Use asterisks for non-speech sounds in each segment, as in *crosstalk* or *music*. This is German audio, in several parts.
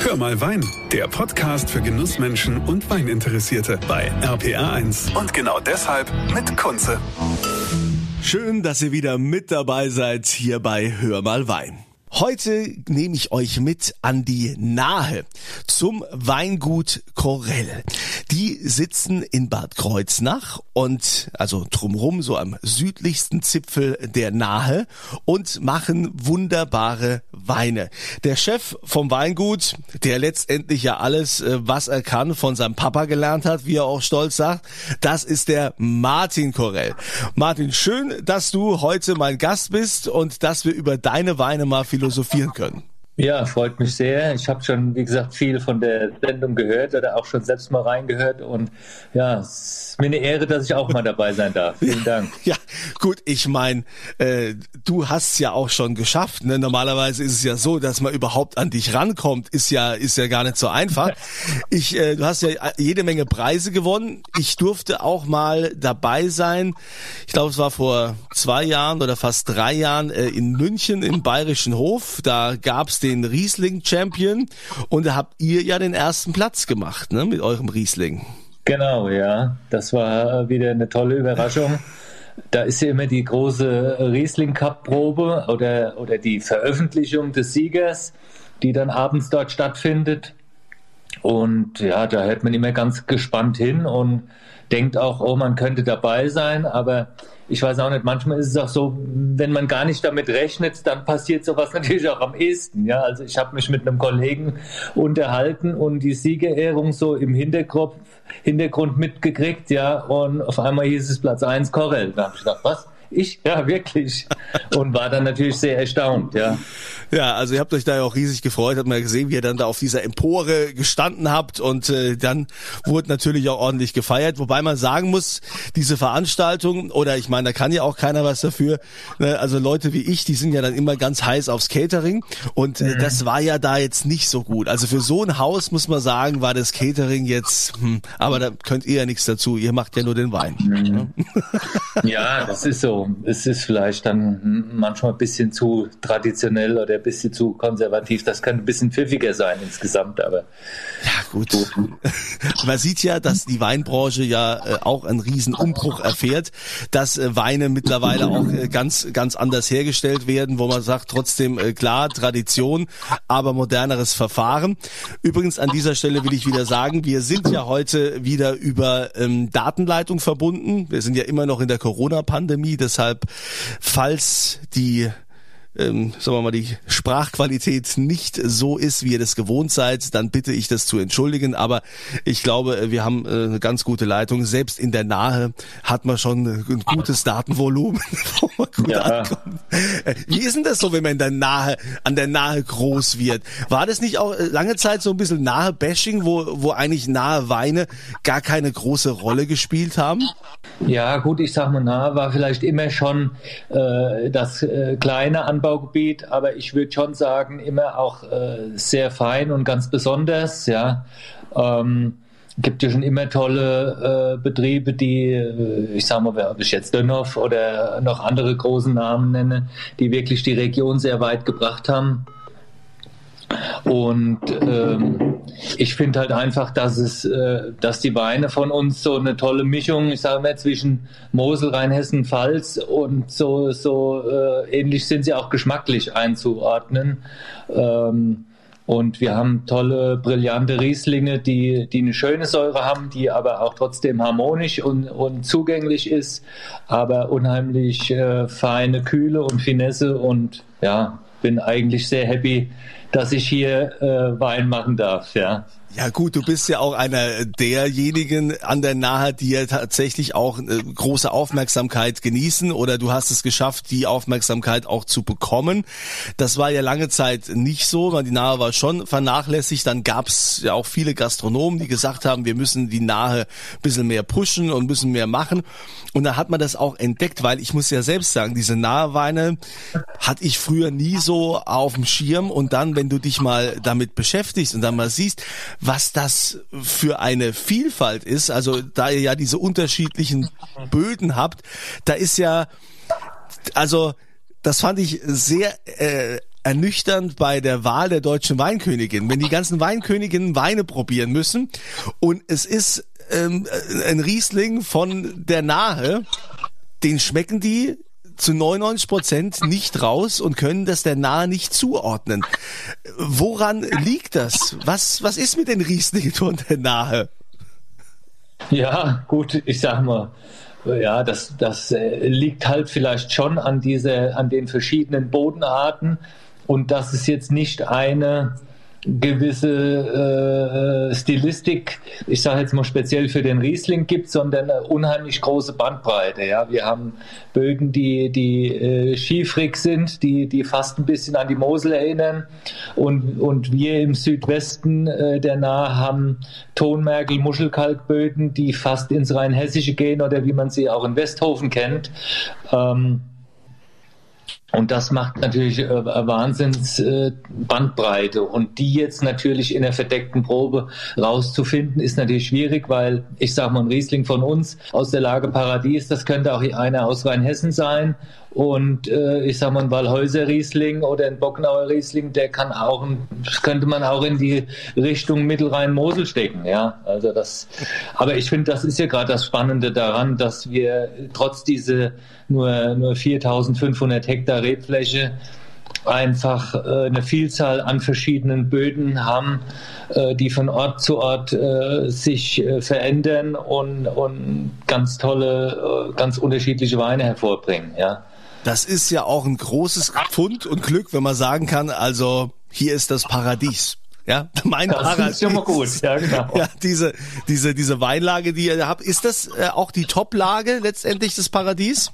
Hör mal Wein, der Podcast für Genussmenschen und Weininteressierte bei RPR1. Und genau deshalb mit Kunze. Schön, dass ihr wieder mit dabei seid hier bei Hör mal Wein. Heute nehme ich euch mit an die Nahe zum Weingut Korell. Die sitzen in Bad Kreuznach und also drumrum so am südlichsten Zipfel der Nahe und machen wunderbare Weine. Der Chef vom Weingut, der letztendlich ja alles, äh, was er kann, von seinem Papa gelernt hat, wie er auch stolz sagt, das ist der Martin Korell. Martin, schön, dass du heute mein Gast bist und dass wir über deine Weine mal philosophieren können. Ja, freut mich sehr. Ich habe schon, wie gesagt, viel von der Sendung gehört oder auch schon selbst mal reingehört. Und ja, es ist mir eine Ehre, dass ich auch mal dabei sein darf. *laughs* Vielen Dank. Ja, gut, ich meine, äh, du hast es ja auch schon geschafft. Ne? Normalerweise ist es ja so, dass man überhaupt an dich rankommt, ist ja, ist ja gar nicht so einfach. *laughs* Ich, äh, du hast ja jede Menge Preise gewonnen. Ich durfte auch mal dabei sein. Ich glaube, es war vor zwei Jahren oder fast drei Jahren äh, in München im Bayerischen Hof. Da gab's den den Riesling Champion und da habt ihr ja den ersten Platz gemacht, ne, mit eurem Riesling. Genau, ja. Das war wieder eine tolle Überraschung. Da ist ja immer die große Riesling Cup Probe oder, oder die Veröffentlichung des Siegers, die dann abends dort stattfindet. Und ja, da hört man immer ganz gespannt hin und denkt auch, oh, man könnte dabei sein, aber ich weiß auch nicht, manchmal ist es auch so, wenn man gar nicht damit rechnet, dann passiert sowas *laughs* natürlich auch am ehesten. Ja, also ich habe mich mit einem Kollegen unterhalten und die Siegerehrung so im Hintergrund, Hintergrund mitgekriegt, ja, und auf einmal hieß es Platz 1 Korrell. Da habe ich gedacht, was? Ich? Ja, wirklich. Und war dann natürlich sehr erstaunt, ja. Ja, also ihr habt euch da ja auch riesig gefreut, hat man ja gesehen, wie ihr dann da auf dieser Empore gestanden habt und äh, dann wurde natürlich auch ordentlich gefeiert, wobei man sagen muss, diese Veranstaltung oder ich meine, da kann ja auch keiner was dafür, ne? also Leute wie ich, die sind ja dann immer ganz heiß aufs Catering und äh, mhm. das war ja da jetzt nicht so gut. Also für so ein Haus muss man sagen, war das Catering jetzt, hm, aber da könnt ihr ja nichts dazu, ihr macht ja nur den Wein. Mhm. ja, das ist so. Es ist vielleicht dann manchmal ein bisschen zu traditionell oder ein bisschen zu konservativ. Das kann ein bisschen pfiffiger sein insgesamt, aber. Ja, gut. *laughs* Man sieht ja, dass die Weinbranche ja äh, auch einen riesen Umbruch erfährt, dass äh, Weine mittlerweile auch äh, ganz, ganz anders hergestellt werden, wo man sagt, trotzdem klar, Tradition, aber moderneres Verfahren. Übrigens an dieser Stelle will ich wieder sagen, wir sind ja heute wieder über ähm, Datenleitung verbunden. Wir sind ja immer noch in der Corona-Pandemie, deshalb, falls die ähm, sagen wir mal, die Sprachqualität nicht so ist, wie ihr das gewohnt seid, dann bitte ich das zu entschuldigen. Aber ich glaube, äh, wir haben äh, eine ganz gute Leitung. Selbst in der Nahe hat man schon ein gutes Datenvolumen, *laughs* wo man gut ja. ankommt. Äh, wie ist denn das so, wenn man in der Nahe, an der Nahe groß wird? War das nicht auch äh, lange Zeit so ein bisschen nahe Bashing, wo, wo eigentlich nahe Weine gar keine große Rolle gespielt haben? Ja, gut, ich sag mal, nahe war vielleicht immer schon äh, das äh, kleine Anbau Anbaugebiet, aber ich würde schon sagen, immer auch äh, sehr fein und ganz besonders. Ja, ähm, gibt ja schon immer tolle äh, Betriebe, die, äh, ich sage mal, ob ich jetzt Dönhoff oder noch andere großen Namen nenne, die wirklich die Region sehr weit gebracht haben. Und ähm, ich finde halt einfach, dass es, äh, dass die Weine von uns so eine tolle Mischung, ich sage mal, zwischen Mosel, Rheinhessen, Pfalz und so, so äh, ähnlich sind sie auch geschmacklich einzuordnen. Ähm, und wir haben tolle, brillante Rieslinge, die, die eine schöne Säure haben, die aber auch trotzdem harmonisch und, und zugänglich ist, aber unheimlich äh, feine Kühle und Finesse und ja, bin eigentlich sehr happy, dass ich hier äh, Wein machen darf, ja. Ja gut, du bist ja auch einer derjenigen an der Nahe, die ja tatsächlich auch äh, große Aufmerksamkeit genießen oder du hast es geschafft, die Aufmerksamkeit auch zu bekommen. Das war ja lange Zeit nicht so, weil die Nahe war schon vernachlässigt. Dann gab es ja auch viele Gastronomen, die gesagt haben, wir müssen die Nahe ein bisschen mehr pushen und müssen mehr machen. Und da hat man das auch entdeckt, weil ich muss ja selbst sagen, diese Naheweine hatte ich früher nie so auf dem Schirm. Und dann, wenn du dich mal damit beschäftigst und dann mal siehst, was das für eine Vielfalt ist, also da ihr ja diese unterschiedlichen Böden habt, da ist ja, also das fand ich sehr äh, ernüchternd bei der Wahl der deutschen Weinkönigin, wenn die ganzen Weinköniginnen Weine probieren müssen und es ist ähm, ein Riesling von der Nahe, den schmecken die zu 99 Prozent nicht raus und können das der Nahe nicht zuordnen. Woran liegt das? Was, was ist mit den Rieslingen von der Nahe? Ja, gut, ich sag mal, ja, das, das äh, liegt halt vielleicht schon an diese, an den verschiedenen Bodenarten und das ist jetzt nicht eine gewisse äh, Stilistik, ich sage jetzt mal speziell für den Riesling gibt, sondern eine unheimlich große Bandbreite. Ja, wir haben Böden, die die äh, schiefrig sind, die die fast ein bisschen an die Mosel erinnern, und und wir im Südwesten äh, der Nahe haben Tonmergel, Muschelkalkböden, die fast ins Rheinhessische gehen oder wie man sie auch in Westhofen kennt. Ähm, und das macht natürlich äh, Wahnsinns äh. Und die jetzt natürlich in der verdeckten Probe rauszufinden, ist natürlich schwierig, weil ich sage mal, ein Riesling von uns aus der Lage Paradies, das könnte auch einer aus Rheinhessen sein und äh, ich sag mal, ein Wallhäuser Riesling oder ein Bockenauer Riesling, der kann auch, könnte man auch in die Richtung Mittelrhein-Mosel stecken, ja. Also das, aber ich finde, das ist ja gerade das Spannende daran, dass wir trotz diese nur, nur 4500 Hektar Rebfläche einfach äh, eine Vielzahl an verschiedenen Böden haben, äh, die von Ort zu Ort äh, sich äh, verändern und, und ganz tolle, äh, ganz unterschiedliche Weine hervorbringen. Ja. Das ist ja auch ein großes Pfund und Glück, wenn man sagen kann, also hier ist das Paradies. Ja, *laughs* mein das Paradies. ist schon mal gut, ja genau. *laughs* Ja, diese, diese, diese Weinlage, die ihr habt, ist das äh, auch die Top-Lage letztendlich des Paradies?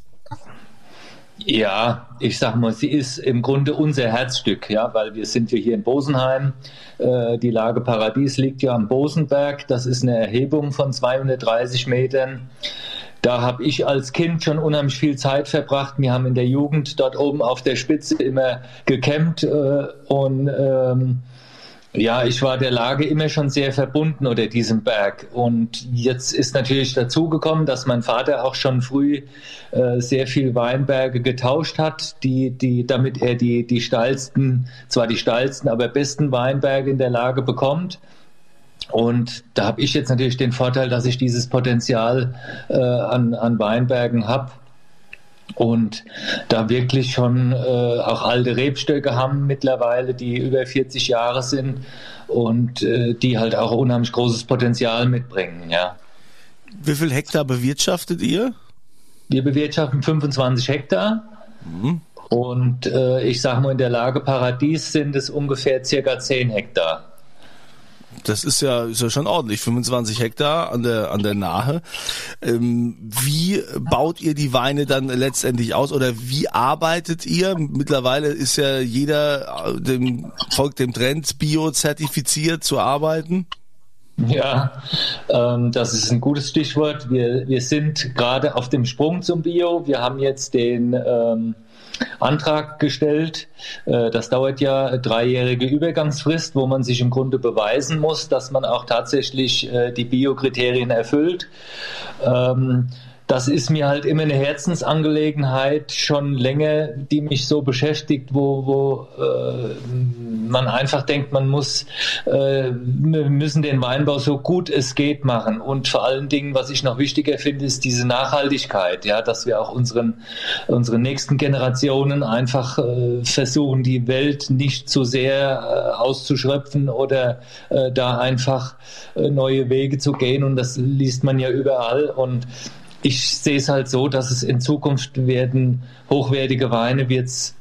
Ja, ich sag mal, sie ist im Grunde unser Herzstück, ja, weil wir sind ja hier in Bosenheim. Äh, die Lage Paradies liegt ja am Bosenberg. Das ist eine Erhebung von 230 Metern. Da habe ich als Kind schon unheimlich viel Zeit verbracht. Wir haben in der Jugend dort oben auf der Spitze immer gekämmt äh, und ähm, ja, ich war der Lage immer schon sehr verbunden oder diesem Berg. Und jetzt ist natürlich dazugekommen, dass mein Vater auch schon früh äh, sehr viel Weinberge getauscht hat, die, die, damit er die, die steilsten, zwar die steilsten, aber besten Weinberge in der Lage bekommt. Und da habe ich jetzt natürlich den Vorteil, dass ich dieses Potenzial äh, an, an Weinbergen habe und da wirklich schon äh, auch alte Rebstöcke haben mittlerweile, die über 40 Jahre sind und äh, die halt auch unheimlich großes Potenzial mitbringen. Ja. Wie viel Hektar bewirtschaftet ihr? Wir bewirtschaften 25 Hektar. Mhm. Und äh, ich sage mal, in der Lage Paradies sind es ungefähr circa 10 Hektar. Das ist ja, ist ja schon ordentlich, 25 Hektar an der, an der Nahe. Ähm, wie baut ihr die Weine dann letztendlich aus oder wie arbeitet ihr? Mittlerweile ist ja jeder, äh, dem, folgt dem Trend, bio-zertifiziert zu arbeiten. Ja, ähm, das ist ein gutes Stichwort. Wir, wir sind gerade auf dem Sprung zum Bio. Wir haben jetzt den ähm, Antrag gestellt. Äh, das dauert ja dreijährige Übergangsfrist, wo man sich im Grunde beweisen muss, dass man auch tatsächlich äh, die Biokriterien erfüllt. Das ist mir halt immer eine Herzensangelegenheit, schon länger, die mich so beschäftigt, wo, wo äh, man einfach denkt, man muss, äh, wir müssen den Weinbau so gut es geht machen. Und vor allen Dingen, was ich noch wichtiger finde, ist diese Nachhaltigkeit, ja, dass wir auch unseren, unseren nächsten Generationen einfach äh, versuchen, die Welt nicht zu sehr äh, auszuschröpfen oder äh, da einfach äh, neue Wege zu gehen. Und das liest man ja überall. Und ich sehe es halt so, dass es in Zukunft werden hochwertige Weine wird's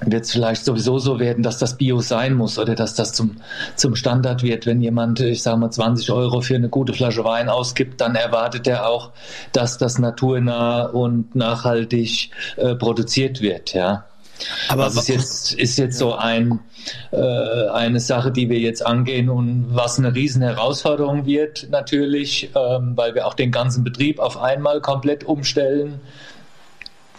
wird es vielleicht sowieso so werden, dass das Bio sein muss oder dass das zum, zum Standard wird. Wenn jemand, ich sage mal, 20 Euro für eine gute Flasche Wein ausgibt, dann erwartet er auch, dass das naturnah und nachhaltig äh, produziert wird. Ja. Aber das ist jetzt, ist jetzt so ein, äh, eine Sache, die wir jetzt angehen und was eine riesen Herausforderung wird natürlich, ähm, weil wir auch den ganzen Betrieb auf einmal komplett umstellen.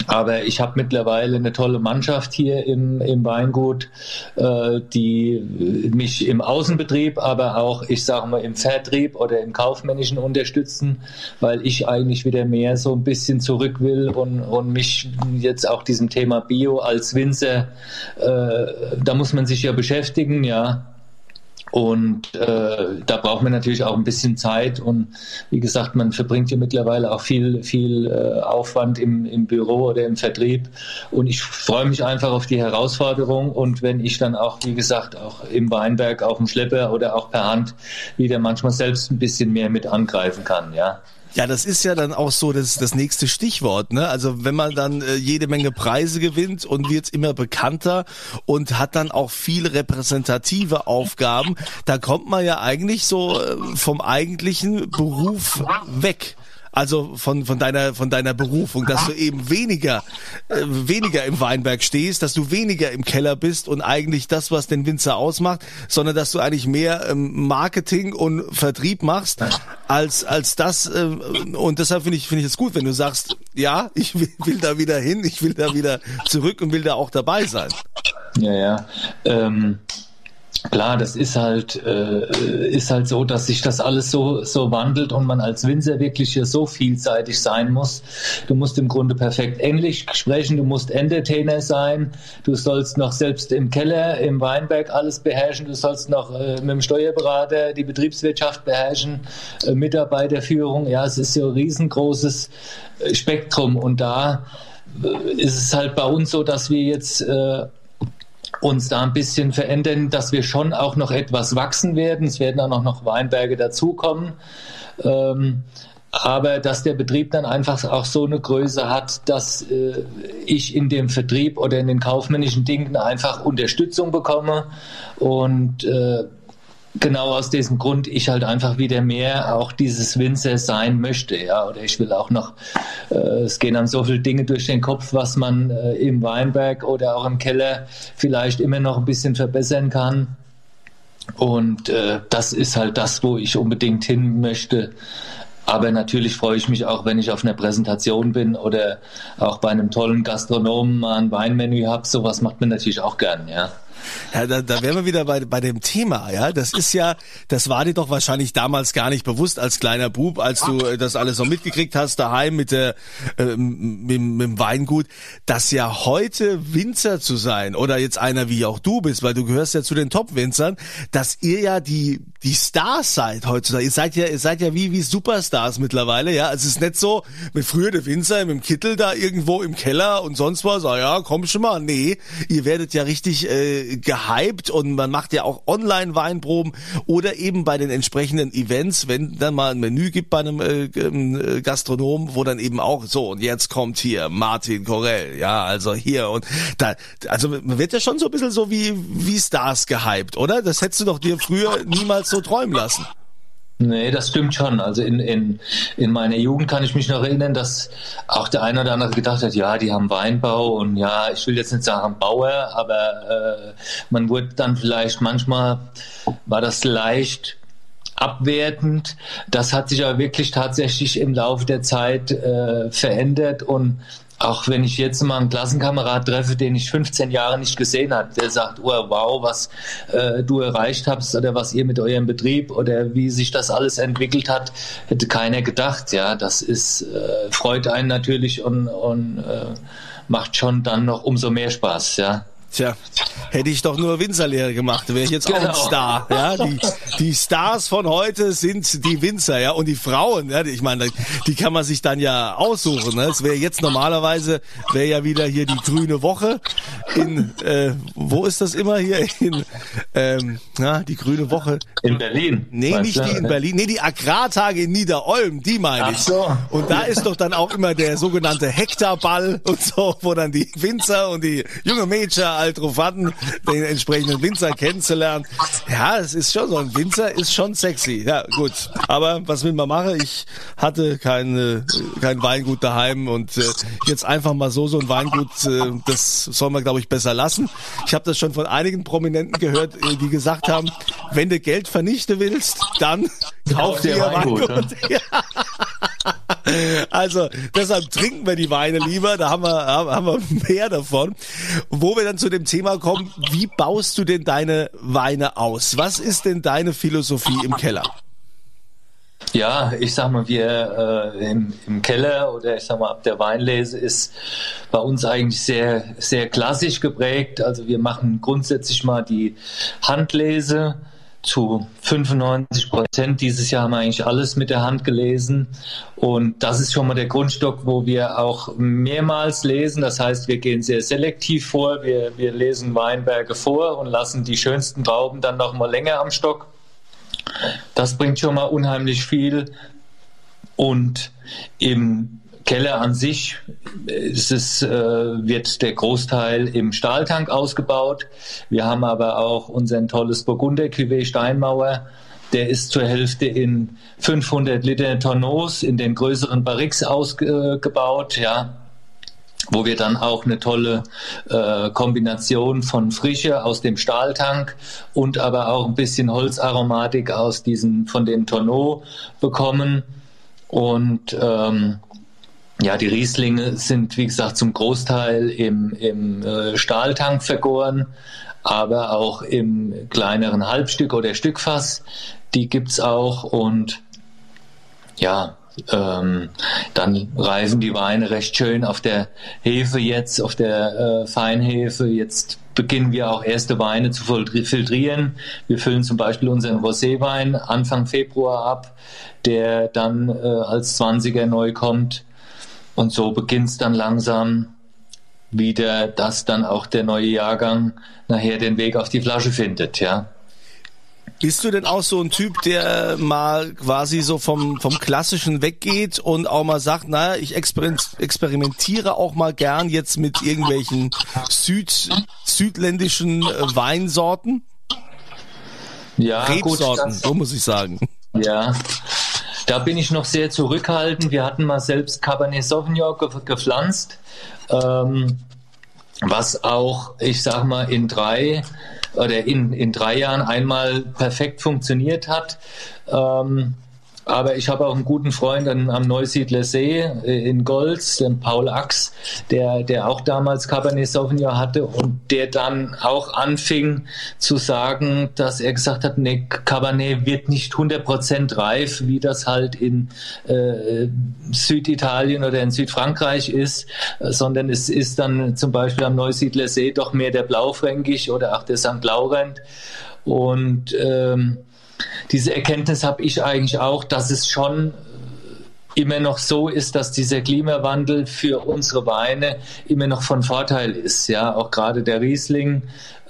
Aber ich habe mittlerweile eine tolle Mannschaft hier im, im Weingut, äh, die mich im Außenbetrieb, aber auch, ich sage mal, im Vertrieb oder im Kaufmännischen unterstützen, weil ich eigentlich wieder mehr so ein bisschen zurück will und, und mich jetzt auch diesem Thema Bio als Winzer, äh, da muss man sich ja beschäftigen, ja. Und äh, da braucht man natürlich auch ein bisschen Zeit. Und wie gesagt, man verbringt ja mittlerweile auch viel, viel äh, Aufwand im, im Büro oder im Vertrieb. Und ich freue mich einfach auf die Herausforderung. Und wenn ich dann auch, wie gesagt, auch im Weinberg, auf dem Schlepper oder auch per Hand wieder manchmal selbst ein bisschen mehr mit angreifen kann, ja. Ja, das ist ja dann auch so das, das nächste Stichwort. Ne? Also wenn man dann äh, jede Menge Preise gewinnt und wird immer bekannter und hat dann auch viele repräsentative Aufgaben, da kommt man ja eigentlich so äh, vom eigentlichen Beruf weg. Also von, von deiner, von deiner Berufung, dass du eben weniger, äh, weniger im Weinberg stehst, dass du weniger im Keller bist und eigentlich das, was den Winzer ausmacht, sondern dass du eigentlich mehr ähm, Marketing und Vertrieb machst, als, als das, äh, und deshalb finde ich, finde ich es gut, wenn du sagst, ja, ich will, will da wieder hin, ich will da wieder zurück und will da auch dabei sein. Ja, ja. Ähm Klar, das ist halt, äh, ist halt so, dass sich das alles so, so wandelt und man als Winzer wirklich hier so vielseitig sein muss. Du musst im Grunde perfekt Englisch sprechen, du musst Entertainer sein, du sollst noch selbst im Keller, im Weinberg alles beherrschen, du sollst noch äh, mit dem Steuerberater die Betriebswirtschaft beherrschen, äh, Mitarbeiterführung. Ja, es ist so ein riesengroßes äh, Spektrum und da äh, ist es halt bei uns so, dass wir jetzt äh, uns da ein bisschen verändern, dass wir schon auch noch etwas wachsen werden. Es werden auch noch Weinberge dazukommen. Ähm, aber dass der Betrieb dann einfach auch so eine Größe hat, dass äh, ich in dem Vertrieb oder in den kaufmännischen Dingen einfach Unterstützung bekomme und äh, genau aus diesem Grund ich halt einfach wieder mehr auch dieses Winzer sein möchte, ja, oder ich will auch noch, äh, es gehen dann so viele Dinge durch den Kopf, was man äh, im Weinberg oder auch im Keller vielleicht immer noch ein bisschen verbessern kann. Und äh, das ist halt das, wo ich unbedingt hin möchte. Aber natürlich freue ich mich auch, wenn ich auf einer Präsentation bin oder auch bei einem tollen Gastronomen mal ein Weinmenü habe. Sowas macht man natürlich auch gern, ja. Ja, da, da wären wir wieder bei, bei dem Thema, ja. Das ist ja, das war dir doch wahrscheinlich damals gar nicht bewusst als kleiner Bub, als du äh, das alles so mitgekriegt hast, daheim mit der äh, mit, mit dem Weingut, dass ja heute Winzer zu sein oder jetzt einer wie auch du bist, weil du gehörst ja zu den Top-Winzern, dass ihr ja die die Stars seid heutzutage. Ihr seid ja, ihr seid ja wie wie Superstars mittlerweile, ja. Also es ist nicht so mit früher der Winzer dem Kittel da irgendwo im Keller und sonst was, ah ja, komm schon mal. Nee, ihr werdet ja richtig äh, gehypt und man macht ja auch Online-Weinproben oder eben bei den entsprechenden Events, wenn dann mal ein Menü gibt bei einem äh, äh, Gastronom, wo dann eben auch so und jetzt kommt hier Martin Corell, ja, also hier und da, also man wird ja schon so ein bisschen so wie, wie Stars gehypt, oder? Das hättest du doch dir früher niemals so träumen lassen. Nee, das stimmt schon. Also in, in, in meiner Jugend kann ich mich noch erinnern, dass auch der eine oder andere gedacht hat, ja, die haben Weinbau und ja, ich will jetzt nicht sagen Bauer, aber äh, man wurde dann vielleicht manchmal, war das leicht abwertend. Das hat sich aber wirklich tatsächlich im Laufe der Zeit äh, verändert und auch wenn ich jetzt mal einen Klassenkamerad treffe, den ich 15 Jahre nicht gesehen habe, der sagt, oh, wow, was äh, du erreicht hast oder was ihr mit eurem Betrieb oder wie sich das alles entwickelt hat, hätte keiner gedacht. Ja, das ist äh, freut einen natürlich und, und äh, macht schon dann noch umso mehr Spaß. Ja. Tja, hätte ich doch nur Winzerlehre gemacht, wäre ich jetzt genau. auch ein genau. Star. Ja, die, die Stars von heute sind die Winzer, ja, und die Frauen, ja, ich meine, die kann man sich dann ja aussuchen. Ne? Es wäre jetzt normalerweise wäre ja wieder hier die grüne Woche in, äh, wo ist das immer hier in, ähm, na, die grüne Woche in Berlin. Nee, nicht die in Berlin, nee, die Agrartage in Niederolm, die meine ich. Ach so. Und da ist doch dann auch immer der sogenannte Hektarball und so, wo dann die Winzer und die junge Mädchen halt drauf warten, den entsprechenden Winzer kennenzulernen. Ja, es ist schon so. Ein Winzer ist schon sexy. Ja, gut. Aber was will man machen? Ich hatte keine, kein Weingut daheim und äh, jetzt einfach mal so so ein Weingut, äh, das soll man, glaube ich, besser lassen. Ich habe das schon von einigen Prominenten gehört, äh, die gesagt haben, wenn du Geld vernichten willst, dann kauf dir Weingut. Weingut *laughs* ja. Also deshalb trinken wir die Weine lieber, da haben wir, haben wir mehr davon. Wo wir dann zu dem Thema kommen, wie baust du denn deine Weine aus? Was ist denn deine Philosophie im Keller? Ja, ich sag mal, wir äh, im, im, Keller oder ich sag mal ab der Weinlese ist bei uns eigentlich sehr, sehr klassisch geprägt. Also wir machen grundsätzlich mal die Handlese zu 95 Prozent. Dieses Jahr haben wir eigentlich alles mit der Hand gelesen. Und das ist schon mal der Grundstock, wo wir auch mehrmals lesen. Das heißt, wir gehen sehr selektiv vor. Wir, wir lesen Weinberge vor und lassen die schönsten Trauben dann noch mal länger am Stock. Das bringt schon mal unheimlich viel. Und im Keller an sich ist es, äh, wird der Großteil im Stahltank ausgebaut. Wir haben aber auch unser tolles Burgunder Cuvée Steinmauer. Der ist zur Hälfte in 500 Liter Tonneaus in den größeren Barriques ausgebaut, ja wo wir dann auch eine tolle äh, Kombination von Frische aus dem Stahltank und aber auch ein bisschen Holzaromatik aus diesen von den Tonneau bekommen und ähm, ja, die Rieslinge sind, wie gesagt, zum Großteil im, im äh, Stahltank vergoren, aber auch im kleineren Halbstück oder Stückfass. Die gibt's auch und ja, ähm, dann reifen die Weine recht schön auf der Hefe jetzt, auf der äh, Feinhefe. Jetzt beginnen wir auch erste Weine zu filtrieren. Wir füllen zum Beispiel unseren Roséwein Anfang Februar ab, der dann äh, als 20er neu kommt. Und so beginnt es dann langsam wieder, dass dann auch der neue Jahrgang nachher den Weg auf die Flasche findet, ja. Bist du denn auch so ein Typ, der mal quasi so vom, vom Klassischen weggeht und auch mal sagt, naja, ich experimentiere auch mal gern jetzt mit irgendwelchen Süd, südländischen äh, Weinsorten? Ja, Rebsorten, gut, so muss ich sagen. Ja, da bin ich noch sehr zurückhaltend. Wir hatten mal selbst Cabernet Sauvignon ge gepflanzt, ähm, was auch, ich sag mal, in drei oder in, in drei Jahren einmal perfekt funktioniert hat. Ähm, aber ich habe auch einen guten Freund am, am Neusiedler See äh, in Golz, den Paul Ax, der, der auch damals Cabernet Sauvignon hatte und der dann auch anfing zu sagen, dass er gesagt hat, nee, Cabernet wird nicht 100% reif, wie das halt in äh, Süditalien oder in Südfrankreich ist, sondern es ist dann zum Beispiel am Neusiedler See doch mehr der Blaufränkisch oder auch der St. Laurent. Und ähm, diese Erkenntnis habe ich eigentlich auch, dass es schon immer noch so ist, dass dieser Klimawandel für unsere Weine immer noch von Vorteil ist. Ja, auch gerade der Riesling,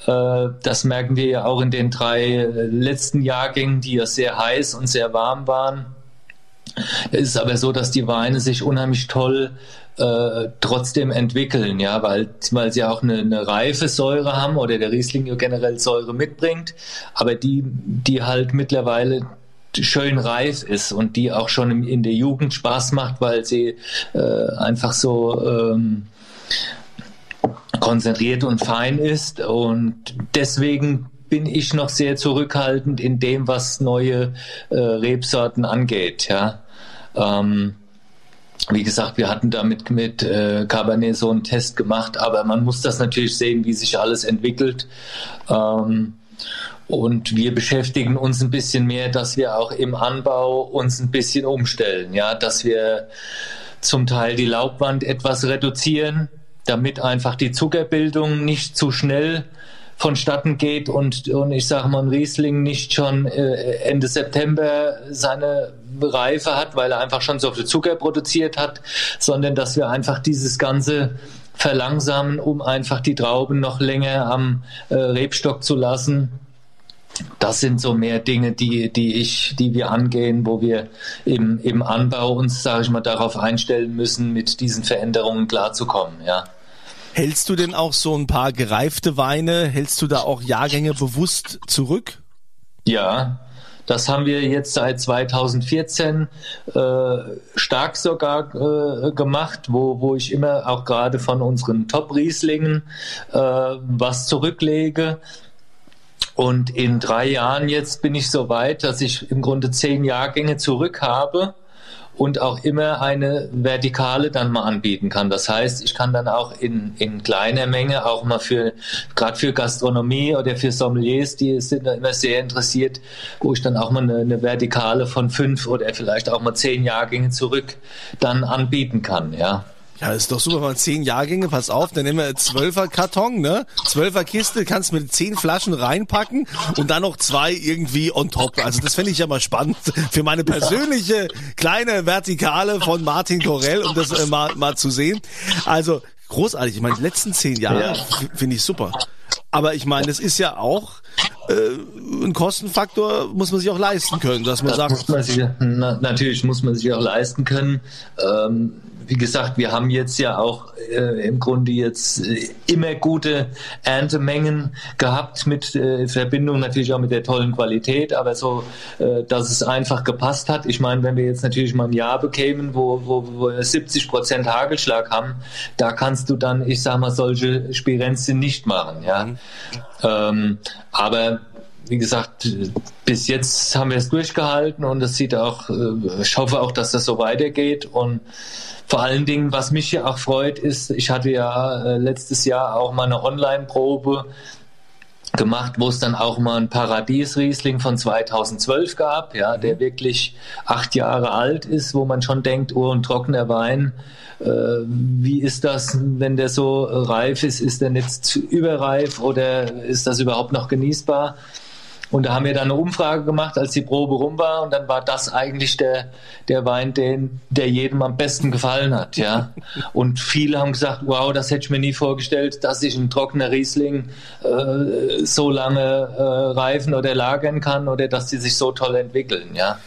äh, das merken wir ja auch in den drei letzten Jahrgängen, die ja sehr heiß und sehr warm waren. Es ist aber so, dass die Weine sich unheimlich toll äh, trotzdem entwickeln, ja, weil, weil sie auch eine, eine reife Säure haben oder der Riesling generell Säure mitbringt, aber die, die halt mittlerweile schön reif ist und die auch schon in der Jugend Spaß macht, weil sie äh, einfach so ähm, konzentriert und fein ist und deswegen bin ich noch sehr zurückhaltend in dem, was neue äh, Rebsorten angeht. Ja, ähm, wie gesagt, wir hatten damit mit äh, Cabernet so einen Test gemacht, aber man muss das natürlich sehen, wie sich alles entwickelt. Ähm, und wir beschäftigen uns ein bisschen mehr, dass wir auch im Anbau uns ein bisschen umstellen, ja, dass wir zum Teil die Laubwand etwas reduzieren, damit einfach die Zuckerbildung nicht zu schnell vonstatten geht und, und ich sage mal, ein Riesling nicht schon äh, Ende September seine Reife hat, weil er einfach schon so viel Zucker produziert hat, sondern dass wir einfach dieses ganze verlangsamen, um einfach die Trauben noch länger am äh, Rebstock zu lassen. Das sind so mehr Dinge, die, die ich, die wir angehen, wo wir im, im Anbau uns, sage ich mal, darauf einstellen müssen, mit diesen Veränderungen klarzukommen, ja. Hältst du denn auch so ein paar gereifte Weine, hältst du da auch Jahrgänge bewusst zurück? Ja, das haben wir jetzt seit 2014 äh, stark sogar äh, gemacht, wo, wo ich immer auch gerade von unseren Top-Rieslingen äh, was zurücklege. Und in drei Jahren jetzt bin ich so weit, dass ich im Grunde zehn Jahrgänge zurück habe und auch immer eine Vertikale dann mal anbieten kann. Das heißt, ich kann dann auch in, in kleiner Menge auch mal für, gerade für Gastronomie oder für Sommeliers, die sind da immer sehr interessiert, wo ich dann auch mal eine, eine Vertikale von fünf oder vielleicht auch mal zehn Jahrgänge zurück dann anbieten kann, ja. Ja, ist doch super, wenn man zehn Jahrgänge, pass auf, dann nehmen wir zwölfer Karton, ne? Zwölfer Kiste, kannst mit zehn Flaschen reinpacken und dann noch zwei irgendwie on top. Also das fände ich ja mal spannend für meine persönliche kleine Vertikale von Martin Corell, um das äh, mal, mal zu sehen. Also großartig. Ich meine, die letzten zehn Jahre ja. finde ich super. Aber ich meine, das ist ja auch äh, ein Kostenfaktor, muss man sich auch leisten können, dass man das sagt. Muss man sich, na, natürlich muss man sich auch leisten können. Ähm, wie gesagt, wir haben jetzt ja auch äh, im Grunde jetzt äh, immer gute Erntemengen gehabt mit äh, Verbindung natürlich auch mit der tollen Qualität, aber so, äh, dass es einfach gepasst hat. Ich meine, wenn wir jetzt natürlich mal ein Jahr bekämen, wo, wo, wo wir 70 Prozent Hagelschlag haben, da kannst du dann, ich sag mal, solche Spirenzien nicht machen, ja. Mhm. Ähm, aber wie gesagt, bis jetzt haben wir es durchgehalten und es sieht auch, äh, ich hoffe auch, dass das so weitergeht und vor allen Dingen, was mich ja auch freut, ist, ich hatte ja äh, letztes Jahr auch mal eine Online-Probe gemacht, wo es dann auch mal ein Paradies-Riesling von 2012 gab, ja, der mhm. wirklich acht Jahre alt ist, wo man schon denkt, oh, ein trockener Wein, äh, wie ist das, wenn der so reif ist, ist der nicht zu überreif oder ist das überhaupt noch genießbar? Und da haben wir dann eine Umfrage gemacht, als die Probe rum war. Und dann war das eigentlich der, der Wein, den, der jedem am besten gefallen hat. Ja. Und viele haben gesagt, wow, das hätte ich mir nie vorgestellt, dass ich ein trockener Riesling äh, so lange äh, reifen oder lagern kann oder dass die sich so toll entwickeln. Ja.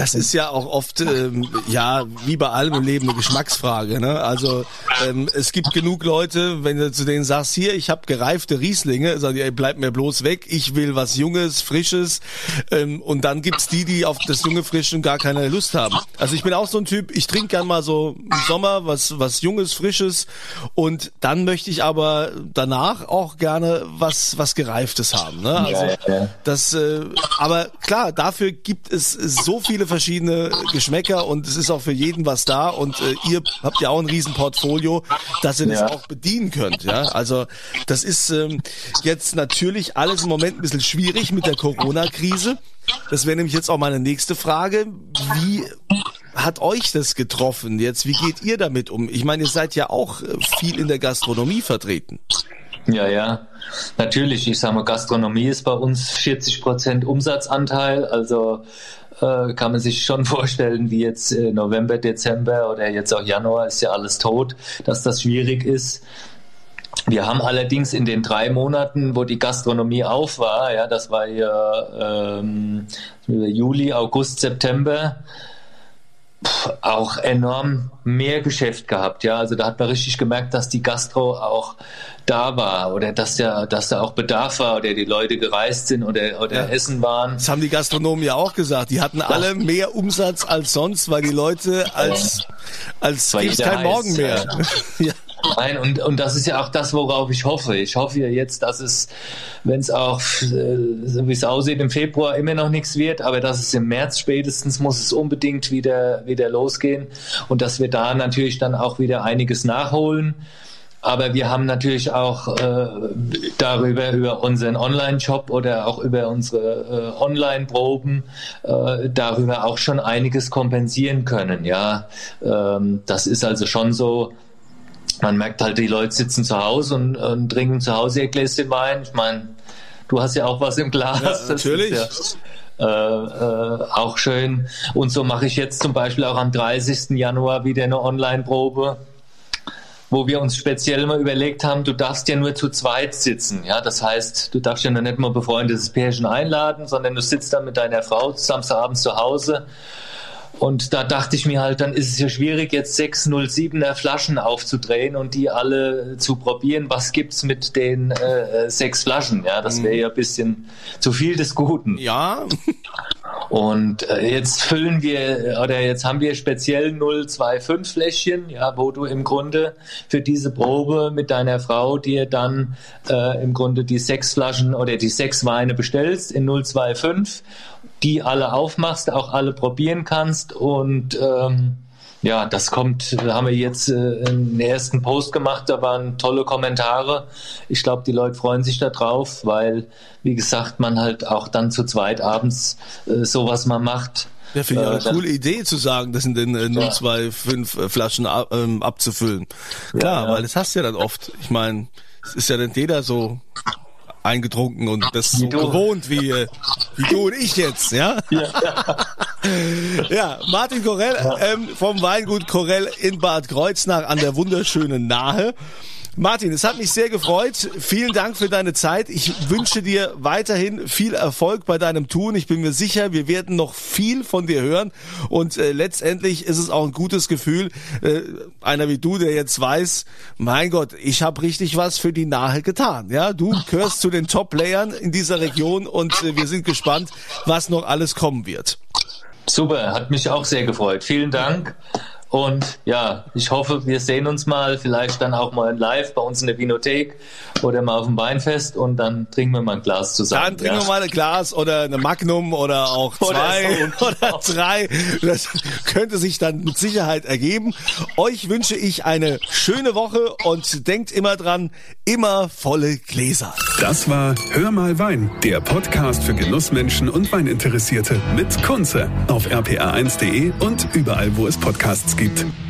Das ist ja auch oft, ähm, ja, wie bei allem im Leben eine Geschmacksfrage. Ne? Also ähm, es gibt genug Leute, wenn du zu denen sagst, hier, ich habe gereifte Rieslinge, sagen die, ey, bleib mir bloß weg, ich will was Junges, Frisches. Ähm, und dann gibt's die, die auf das junge Frische gar keine Lust haben. Also ich bin auch so ein Typ, ich trinke gern mal so im Sommer was, was Junges, Frisches. Und dann möchte ich aber danach auch gerne was, was Gereiftes haben. Ne? Also das, äh, aber klar, dafür gibt es so viele verschiedene Geschmäcker und es ist auch für jeden was da und äh, ihr habt ja auch ein Riesenportfolio, dass ihr das auch bedienen könnt. Ja, also das ist ähm, jetzt natürlich alles im Moment ein bisschen schwierig mit der Corona-Krise. Das wäre nämlich jetzt auch meine nächste Frage. Wie hat euch das getroffen jetzt? Wie geht ihr damit um? Ich meine, ihr seid ja auch äh, viel in der Gastronomie vertreten. Ja, ja. Natürlich, ich sage mal, Gastronomie ist bei uns 40 Prozent Umsatzanteil. Also äh, kann man sich schon *laughs* vorstellen, wie jetzt äh, November, Dezember oder jetzt auch Januar ist ja alles tot, dass das schwierig ist. Wir haben allerdings in den drei Monaten, wo die Gastronomie auf war, ja, das war ja ähm, Juli, August, September, auch enorm mehr Geschäft gehabt. Ja, also da hat man richtig gemerkt, dass die Gastro auch da war oder dass da, dass da auch Bedarf war oder die Leute gereist sind oder, oder ja. essen waren. Das haben die Gastronomen ja auch gesagt. Die hatten alle mehr Umsatz als sonst, weil die Leute als, als gibt's kein Morgen mehr. ja. *laughs* Nein, und, und das ist ja auch das, worauf ich hoffe. Ich hoffe ja jetzt, dass es, wenn es auch, äh, so wie es aussieht, im Februar immer noch nichts wird, aber dass es im März spätestens muss es unbedingt wieder, wieder losgehen und dass wir da natürlich dann auch wieder einiges nachholen. Aber wir haben natürlich auch äh, darüber, über unseren Online-Shop oder auch über unsere äh, Online-Proben, äh, darüber auch schon einiges kompensieren können. Ja, ähm, das ist also schon so, man merkt halt, die Leute sitzen zu Hause und, und trinken zu Hause ihr Gläschen Wein. Ich meine, du hast ja auch was im Glas. Ja, natürlich. Ja, äh, äh, auch schön. Und so mache ich jetzt zum Beispiel auch am 30. Januar wieder eine Online-Probe, wo wir uns speziell mal überlegt haben, du darfst ja nur zu zweit sitzen. Ja, das heißt, du darfst ja noch nicht mal befreundetes Pärchen einladen, sondern du sitzt dann mit deiner Frau Samstagabends zu Hause und da dachte ich mir halt, dann ist es ja schwierig, jetzt 607er Flaschen aufzudrehen und die alle zu probieren. Was gibt's mit den äh, sechs Flaschen? Ja, das wäre ja ein bisschen zu viel des Guten. Ja. Und äh, jetzt füllen wir oder jetzt haben wir speziell 025 Fläschchen, ja, wo du im Grunde für diese Probe mit deiner Frau dir dann äh, im Grunde die sechs Flaschen oder die sechs Weine bestellst in 025, die alle aufmachst, auch alle probieren kannst und ähm, ja, das kommt, haben wir jetzt äh, einen ersten Post gemacht, da waren tolle Kommentare. Ich glaube, die Leute freuen sich da drauf, weil, wie gesagt, man halt auch dann zu zweit abends äh, sowas mal macht. Ja, finde ich äh, eine coole Idee zu sagen, das in den äh, 025 äh, Flaschen ab, ähm, abzufüllen. Klar, ja, ja. weil das hast du ja dann oft. Ich meine, es ist ja nicht jeder so eingetrunken und das so gewohnt wie, äh, wie du und ich jetzt, ja? Ja, *laughs* ja Martin Korell ähm, vom Weingut Korell in Bad Kreuznach an der wunderschönen Nahe. Martin, es hat mich sehr gefreut. Vielen Dank für deine Zeit. Ich wünsche dir weiterhin viel Erfolg bei deinem Tun. Ich bin mir sicher, wir werden noch viel von dir hören. Und äh, letztendlich ist es auch ein gutes Gefühl, äh, einer wie du, der jetzt weiß, mein Gott, ich habe richtig was für die Nahe getan. Ja, du gehörst zu den Top-Playern in dieser Region und äh, wir sind gespannt, was noch alles kommen wird. Super, hat mich auch sehr gefreut. Vielen Dank. Und ja, ich hoffe, wir sehen uns mal, vielleicht dann auch mal live bei uns in der Vinothek oder mal auf dem Weinfest und dann trinken wir mal ein Glas zusammen. Dann trinken ja. wir mal ein Glas oder eine Magnum oder auch zwei oder, *laughs* oder drei. Das könnte sich dann mit Sicherheit ergeben. Euch wünsche ich eine schöne Woche und denkt immer dran, immer volle Gläser. Das war Hör mal Wein, der Podcast für Genussmenschen und Weininteressierte mit Kunze auf rpa1.de und überall, wo es Podcasts gibt. Beat.